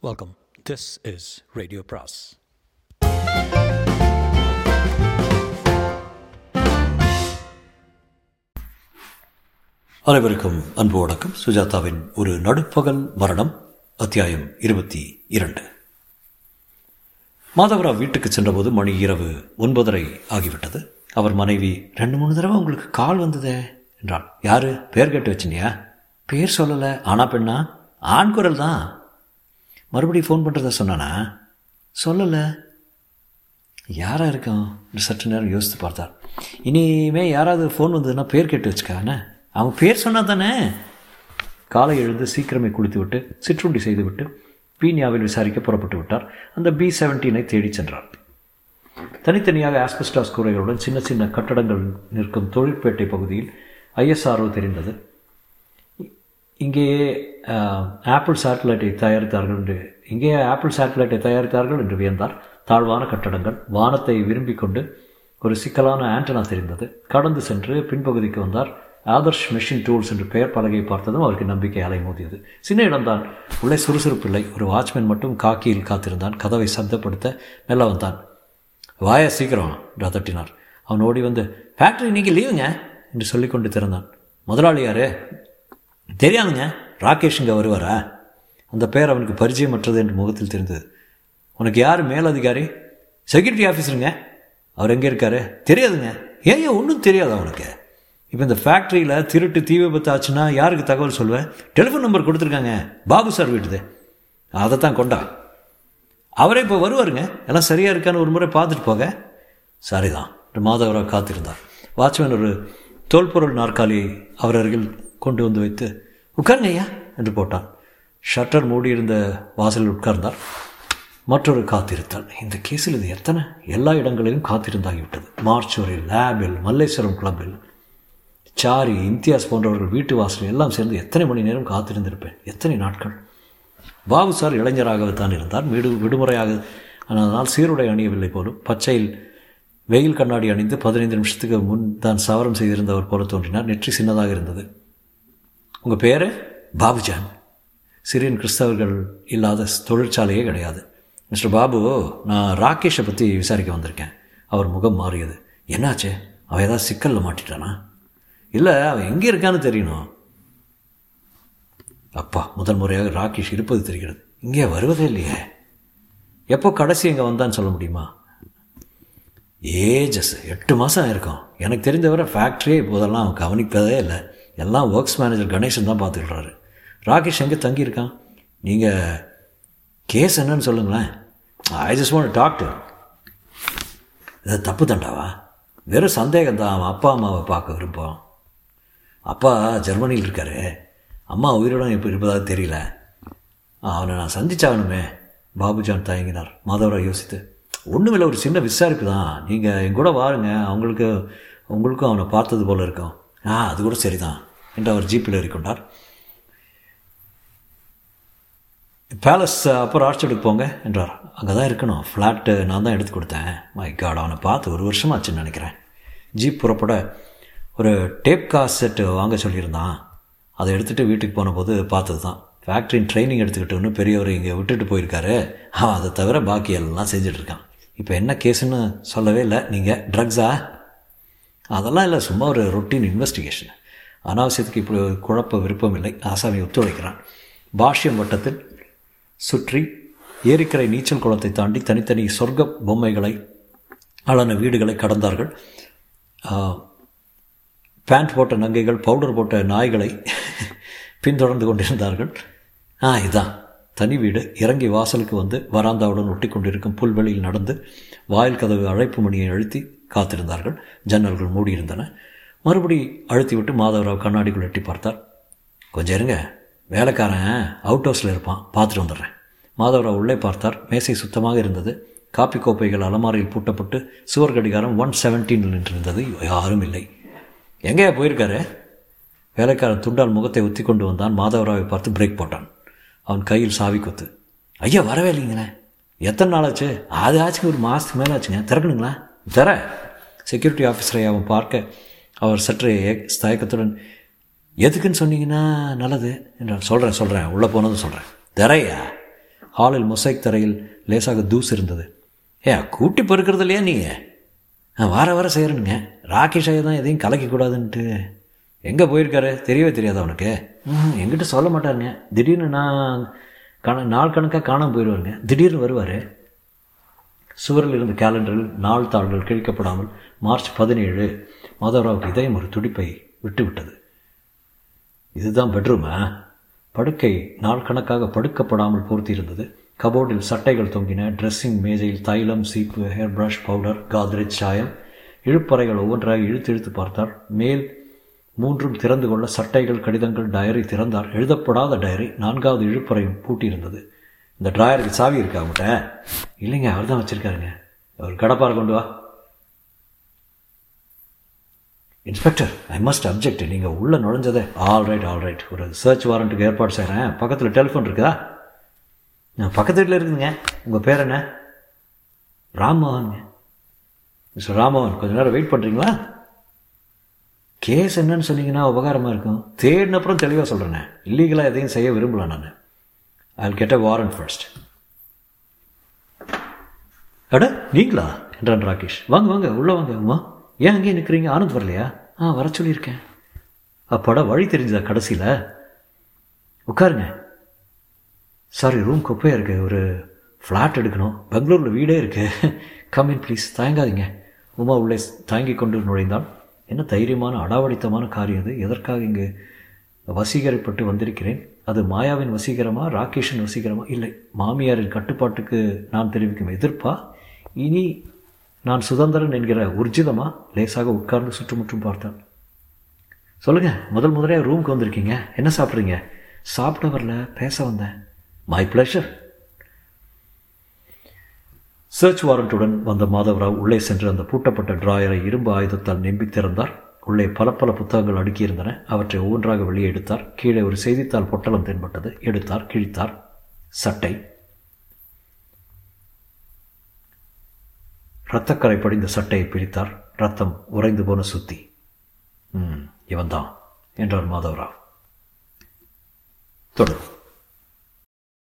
Welcome this is radio பிராஸ் அனைவருக்கும் அன்பு வணக்கம். சுஜாதாவின் ஒரு நடுப்பகல் மரணம் அத்தியாயம் இருபத்தி இரண்டு. மாதவராவ் வீட்டுக்கு சென்றபோது மணி இரவு ஒன்பதரை ஆகிவிட்டது. அவர் மனைவி ரெண்டு மூணு தடவை உங்களுக்கு கால் வந்ததே என்றாள். யாரு? பேர் கேட்டு வச்சினியா? பேர் சொல்லலை. ஆனா பெண்ணா? ஆண் குரல் தான். மறுபடியும் ஃபோன் பண்ணுறத சொன்னானா? சொல்லலை. யாராக இருக்கும் சற்று நேரம் யோசித்து பார்த்தார். இனிமே யாராவது ஃபோன் வந்ததுன்னா பேர் கேட்டு வச்சுக்காண்ணே அவன் பேர் சொன்னா தானே? காலை எழுந்து சீக்கிரமே குளித்து விட்டு சிற்றுண்டி செய்துவிட்டு பீனியாவில் விசாரிக்க புறப்பட்டு விட்டார். அந்த பி செவன்டீனை தேடிச் சென்றார். தனித்தனியாக ஆஸ்பெஸ்டாஸ் கூரைகளுடன் சின்ன சின்ன கட்டடங்கள் நிற்கும் தொழிற்பேட்டை பகுதியில் ஐஎஸ்ஆர்ஓ தெரிந்தது. இங்கேயே ஆப்பிள் சேட்டலைட்டை தயாரித்தார்கள் என்று இங்கேயே ஆப்பிள் சேட்டலைட்டை தயாரித்தார்கள் என்று வியந்தார். தாழ்வான கட்டடங்கள் வானத்தை விரும்பி கொண்டு ஒரு சிக்கலான ஆண்டனா தெரிந்தது. கடந்து சென்று பின்பகுதிக்கு வந்தார். ஆதர்ஷ் மெஷின் டூல்ஸ் என்று பெயர் பலகையை பார்த்ததும் அவருக்கு நம்பிக்கை அலை மோதியது சின்ன இடம்தான். உள்ளே சுறுசுறுப்பில்லை ஒரு வாட்ச்மேன் மட்டும் காக்கியில் காத்திருந்தான். கதவை சப்தப்படுத்த மெல்ல வந்தான். வாயா சீக்கிரம் என்று அதட்டினார். அவன் ஓடி வந்து ஃபேக்ட்ரி நீங்கள் லீவுங்க என்று சொல்லிக்கொண்டு திறந்தான். முதலாளி யாரு? தெரியாதுங்க ராகேஷ் இங்கே வருவாரா? அந்த பெயர் அவனுக்கு பரிச்சயமற்றது என்று முகத்தில் தெரிந்தது. உனக்கு யார் மேலதிகாரி? செக்யூரிட்டி ஆஃபீஸருங்க அவர் எங்கே இருக்கார்? தெரியாதுங்க. ஏன் ஏன் ஒன்றும் தெரியாது அவனுக்கு இப்போ இந்த ஃபேக்ட்ரியில் திருட்டு தீ விபத்து ஆச்சுன்னா யாருக்கு தகவல் சொல்லுவேன் டெலிஃபோன் நம்பர் கொடுத்துருக்காங்க. பாபு சார் வீட்டுது. அதைத்தான் கொண்டா. அவரே இப்போ வருவாருங்க. எல்லாம் சரியாக இருக்கான்னு ஒரு முறை பார்த்துட்டு போக. சரிதான். மாதவராக காத்திருந்தார். வாட்ச்மேன் ஒரு தோல்பொருள் நாற்காலி அவர் அருகில் கொண்டு வந்து வைத்து உட்காருங்க ஐயா என்று போட்டான். ஷட்டர் மூடியிருந்த வாசலில் உட்கார்ந்தார். மற்றொரு காத்திருத்தான் இந்த கேஸில் இது எத்தனை? எல்லா இடங்களிலும் காத்திருந்தாகிவிட்டது. மார்ச்சூரில் லேபில் மல்லேஸ்வரம் கிளப்பில். சாரி இம்தியாஸ் போன்றவர்கள் வீட்டு வாசலில் எல்லாம் சேர்ந்து எத்தனை மணி நேரம் காத்திருந்திருப்பேன்? எத்தனை நாட்கள்? பாபு சார் இளைஞராகத்தான் இருந்தார். விடு விடுமுறையாக ஆனால் சீருடை அணியவில்லை போலும். பச்சையில் வெயில் கண்ணாடி அணிந்து பதினைந்து நிமிஷத்துக்கு முன் தான் சவரம் செய்திருந்தவர் போல தோன்றினார். நெற்றி சின்னதாக இருந்தது. உங்கள் பேர்? பாபுஜான். சிரியன் கிறிஸ்தவர்கள் இல்லாத தொழிற்சாலையே கிடையாது. மிஸ்டர் பாபு நான் ராகேஷை பற்றி விசாரிக்க வந்திருக்கேன். அவர் முகம் மாறியது. என்னாச்சு? அவன் ஏதாவது சிக்கலில் மாட்டிட்டானா? இல்லை அவன் எங்கே இருக்கான்னு தெரியணும். அப்பா முதல் முறையாக ராகேஷ் இருப்பது தெரிகிறது. இங்கே வருவதே இல்லையே. எப்போ கடைசி இங்கே வந்தான்னு சொல்ல முடியுமா? ஏஜஸ் எட்டு மாதம் இருக்கும் எனக்கு தெரிஞ்சவரை ஃபேக்ட்ரியே இப்போதெல்லாம் அவன் கவனிப்பதே இல்லை. எல்லாம் ஒர்க்ஸ் மேனேஜர் கணேசன் தான் பார்த்துக்கிறாரு. ராகேஷ் எங்கே தங்கியிருக்கான்? நீங்கள் கேஸ் என்னன்னு சொல்லுங்களேன். ஐ ஜஸ்ட் வாண்ட் டாக்டர் இது தப்பு தண்டாவா? வெறும் சந்தேகம் தான் அவன் அப்பா அம்மாவை பார்க்க விரும்பும் அப்பா ஜெர்மனியில் இருக்காரு. அம்மா உயிருடன் இப்போ இருப்பதாக தெரியல. அவனை நான் சந்திச்சாகணுமே. பாபுஜான் தயங்கினார். மாதவராக யோசித்து. ஒன்றுமில்லை ஒரு சின்ன விசாரிப்பு தான் நீங்கள் என் கூட வாருங்க. அவங்களுக்கு உங்களுக்கும் அவனை பார்த்தது போல் இருக்கும். ஆ அது கூட சரிதான். என்று அவர் ஜீப்பில் ஏறிக்கொண்டார் பேலஸ் அப்புறம் ஆர்ச்சர்டுக்கு போங்க என்றார். அங்கே தான் இருக்கணும் ஃப்ளாட்டு நான் தான் எடுத்து கொடுத்தேன். மை காட் அவனை பார்த்து ஒரு வருஷமாச்சுன்னு நினைக்கிறேன். ஜீப் புறப்பட ஒரு டேப் காசெட்டு செட்டு வாங்க சொல்லியிருந்தான். அதை எடுத்துகிட்டு வீட்டுக்கு போன போது பார்த்தது தான் ஃபேக்ட்ரியின் ட்ரைனிங் எடுத்துக்கிட்டோன்னு பெரியவர் இங்கே விட்டுட்டு போயிருக்காரு. அவன் அதை தவிர பாக்கி எல்லாம் செஞ்சிட்ருக்கான் இப்போ என்ன கேஸுன்னு சொல்லவே இல்லை. நீங்கள் ட்ரக்ஸா அதெல்லாம் இல்லை. சும்மா ஒரு ரொட்டீன் இன்வெஸ்டிகேஷன் அனாவசியத்துக்கு இப்படி ஒரு குழப்ப விருப்பம் இல்லை. ஆசாமி ஒத்துழைக்கிறான் பாஷ்யம் வட்டத்தில் சுற்றி ஏரிக்கரை நீச்சல் குளத்தை தாண்டி தனித்தனி சொர்க்க பொம்மைகளை அழன வீடுகளை கடந்தார்கள். பேண்ட் போட்ட நங்கைகள் பவுடர் போட்ட நாய்களை பின்தொடர்ந்து கொண்டிருந்தார்கள். ஆ இதான். தனி வீடு. இறங்கி வாசலுக்கு வந்து வராந்தாவுடன் ஒட்டி கொண்டிருக்கும் புல்வெளியில் நடந்து வாயில் கதவு அழைப்பு மணியை அழுத்தி காத்திருந்தார்கள். ஜன்னல்கள் மூடியிருந்தன. மறுபடி அழுத்தி விட்டு மாதவராவ் கண்ணாடிக்குள் எட்டி பார்த்தார். கொஞ்சம் இருங்க வேலைக்காரன் அவுட் ஹவுஸில் இருப்பான் பார்த்துட்டு வந்துடுறேன். மாதவராவ் உள்ளே பார்த்தார் மேசை சுத்தமாக இருந்தது. காப்பி கோப்பைகள் அலமாரியில் பூட்டப்பட்டு சுவர் கடிகாரம் ஒன் செவன்டீனில் நின்றிருந்தது யாரும் இல்லை. எங்கேயா போயிருக்காரு? வேலைக்காரன் துண்டால் முகத்தை ஒத்தி கொண்டு வந்தான் மாதவராவை பார்த்து பிரேக் போட்டான். அவன் கையில் சாவி கொத்து. ஐயா வரவே இல்லைங்கண்ணே எத்தனை நாள் ஆச்சு அது ஆச்சுங்க ஒரு மாதத்துக்கு மேலே ஆச்சுங்க திறக்கணுங்களா தர செக்யூரிட்டி ஆஃபீஸரை அவன் பார்க்க அவர் சற்று தயக்கத்துடன் எதுக்குன்னு சொன்னீங்கன்னா நல்லது என்றால் சொல்கிறேன் சொல்கிறேன் உள்ளே போனதும் சொல்கிறேன் தரையா? ஹாலில் மொசைக் தரையில் லேசாக தூசு இருந்தது. ஏ கூட்டி பொறுக்கிறது இல்லையா நீங்கள் வார வாரம் செய்கிறேனுங்க ராகேஷ் ஐயா தான் எதையும் கலக்கக்கூடாதுன்ட்டு. எங்கே போயிருக்காரு? தெரியவே தெரியாது அவனுக்கு. ம் எங்கிட்ட சொல்ல மாட்டாருங்க. திடீர்னு நான் கண நாள் கணக்காக காணாமல் போயிடுவாருங்க திடீர்னு வருவார். சுவரில் இருந்த கேலண்டரில் நாள் தாள்கள் கிழிக்கப்படாமல் மார்ச் பதினேழு மாதவராவுக்கு இதயம் ஒரு துடிப்பை விட்டுவிட்டது. இதுதான் பெட்ரூமா படுக்கை நாள் கணக்காக படுக்கப்படாமல் பூர்த்தியிருந்தது. கபோர்டில் சட்டைகள் தொங்கின ட்ரெஸ்ஸிங் மேஜையில் தைலம் சீப்பு ஹேர் ப்ரஷ் பவுடர் காத்ரேஜ் சாயம். இழுப்பறைகள் ஒவ்வொன்றாக இழுத்து இழுத்து பார்த்தார். மேல் மூன்றும் திறந்து கொள்ள சட்டைகள் கடிதங்கள் டயரி திறந்தார். எழுதப்படாத டயரி நான்காவது இழுப்பறையும் பூட்டியிருந்தது. இந்த ட்ராயருக்கு சாவி இருக்கா அவங்ககிட்ட இல்லைங்க அவர் தான் வச்சுருக்காருங்க. அவர் கடப்பாரை கொண்டு வா. இன்ஸ்பெக்டர் ஐ மஸ்ட் அப்ஜெக்ட் நீங்கள் உள்ளே நுழைஞ்சதே. ஆல் ரைட் ஆல் ரைட் ஒரு சர்ச் வாரண்ட்டுக்கு ஏற்பாடு செய்கிறேன் பக்கத்தில் டெலிஃபோன் இருக்குதா நான் பக்கத்து வீட்டில் இருக்குதுங்க. உங்கள் பேர் என்ன? ராம்மோகன்ங்க. மிஸ்டர் ராம்மோகன் கொஞ்ச நேரம் வெயிட் பண்ணுறீங்களா கேஸ் என்னன்னு சொன்னீங்கன்னா உபகாரமாக இருக்கும். தேடின அப்புறம் தெளிவாக சொல்கிறேண்ணே இல்லீகலாக எதையும் செய்ய விரும்பல நான். I get a warrant first அட நீங்களா? என்றான் ராகேஷ். வாங்க வாங்க உள்ளே வாங்க அம்மா. ஏன் அங்கேயே நிற்கிறீங்க? ஆனந்த் வரலையா? ஆ வர சொல்லியிருக்கேன். அப்பாடா வழி தெரிஞ்சதா கடைசியில்? உட்காருங்க. சாரி ரூம் குப்பையாக இருக்குது ஒரு ஃப்ளாட் எடுக்கணும். பெங்களூரில் வீடே இருக்குது கம்மின் ப்ளீஸ் தயங்காதீங்க. உமா உள்ளே தாங்கி கொண்டு நுழைந்தால் என்ன தைரியமான அடாவடித்தமான காரியம் அது எதற்காக இங்கு வசீகரப்பட்டு வந்திருக்கிறேன்? அது மாயாவின் வசீகரமா ராகேஷின் வசீகரமா? இல்லை மாமியாரின் கட்டுப்பாட்டுக்கு நான் தெரிவிக்கும் எதிர்ப்பா? இனி நான் சுதந்திரன் என்கிற உர்ஜிதமா? லேசாக உட்கார்ந்து சுற்றுமுற்றும் பார்த்தான். சொல்லுங்கள் முதல் முதலே ரூமுக்கு வந்திருக்கீங்க. என்ன சாப்பிட்றீங்க? சாப்பிட வரல பேச வந்தேன். மை ப்ளஷர் சர்ச் வாரண்ட்டுடன் வந்த மாதவராவ் உள்ளே சென்று அந்த பூட்டப்பட்ட டிராயரை இரும்பு ஆயுதத்தால் நெம்பி திறந்தார். உள்ளே பல பல புத்தகங்கள் அடுக்கியிருந்தன. அவற்றை ஒவ்வொன்றாக வெளியே எடுத்தார். கீழே ஒரு செய்தித்தாள் பொட்டலம் தென்பட்டது. எடுத்தார் கிழித்தார். சட்டை. இரத்தக்கரை படிந்த சட்டையை பிரித்தார். ரத்தம் உறைந்து போன சுத்தி. இவன்தான் என்றார் மாதவராவ். தொடரும்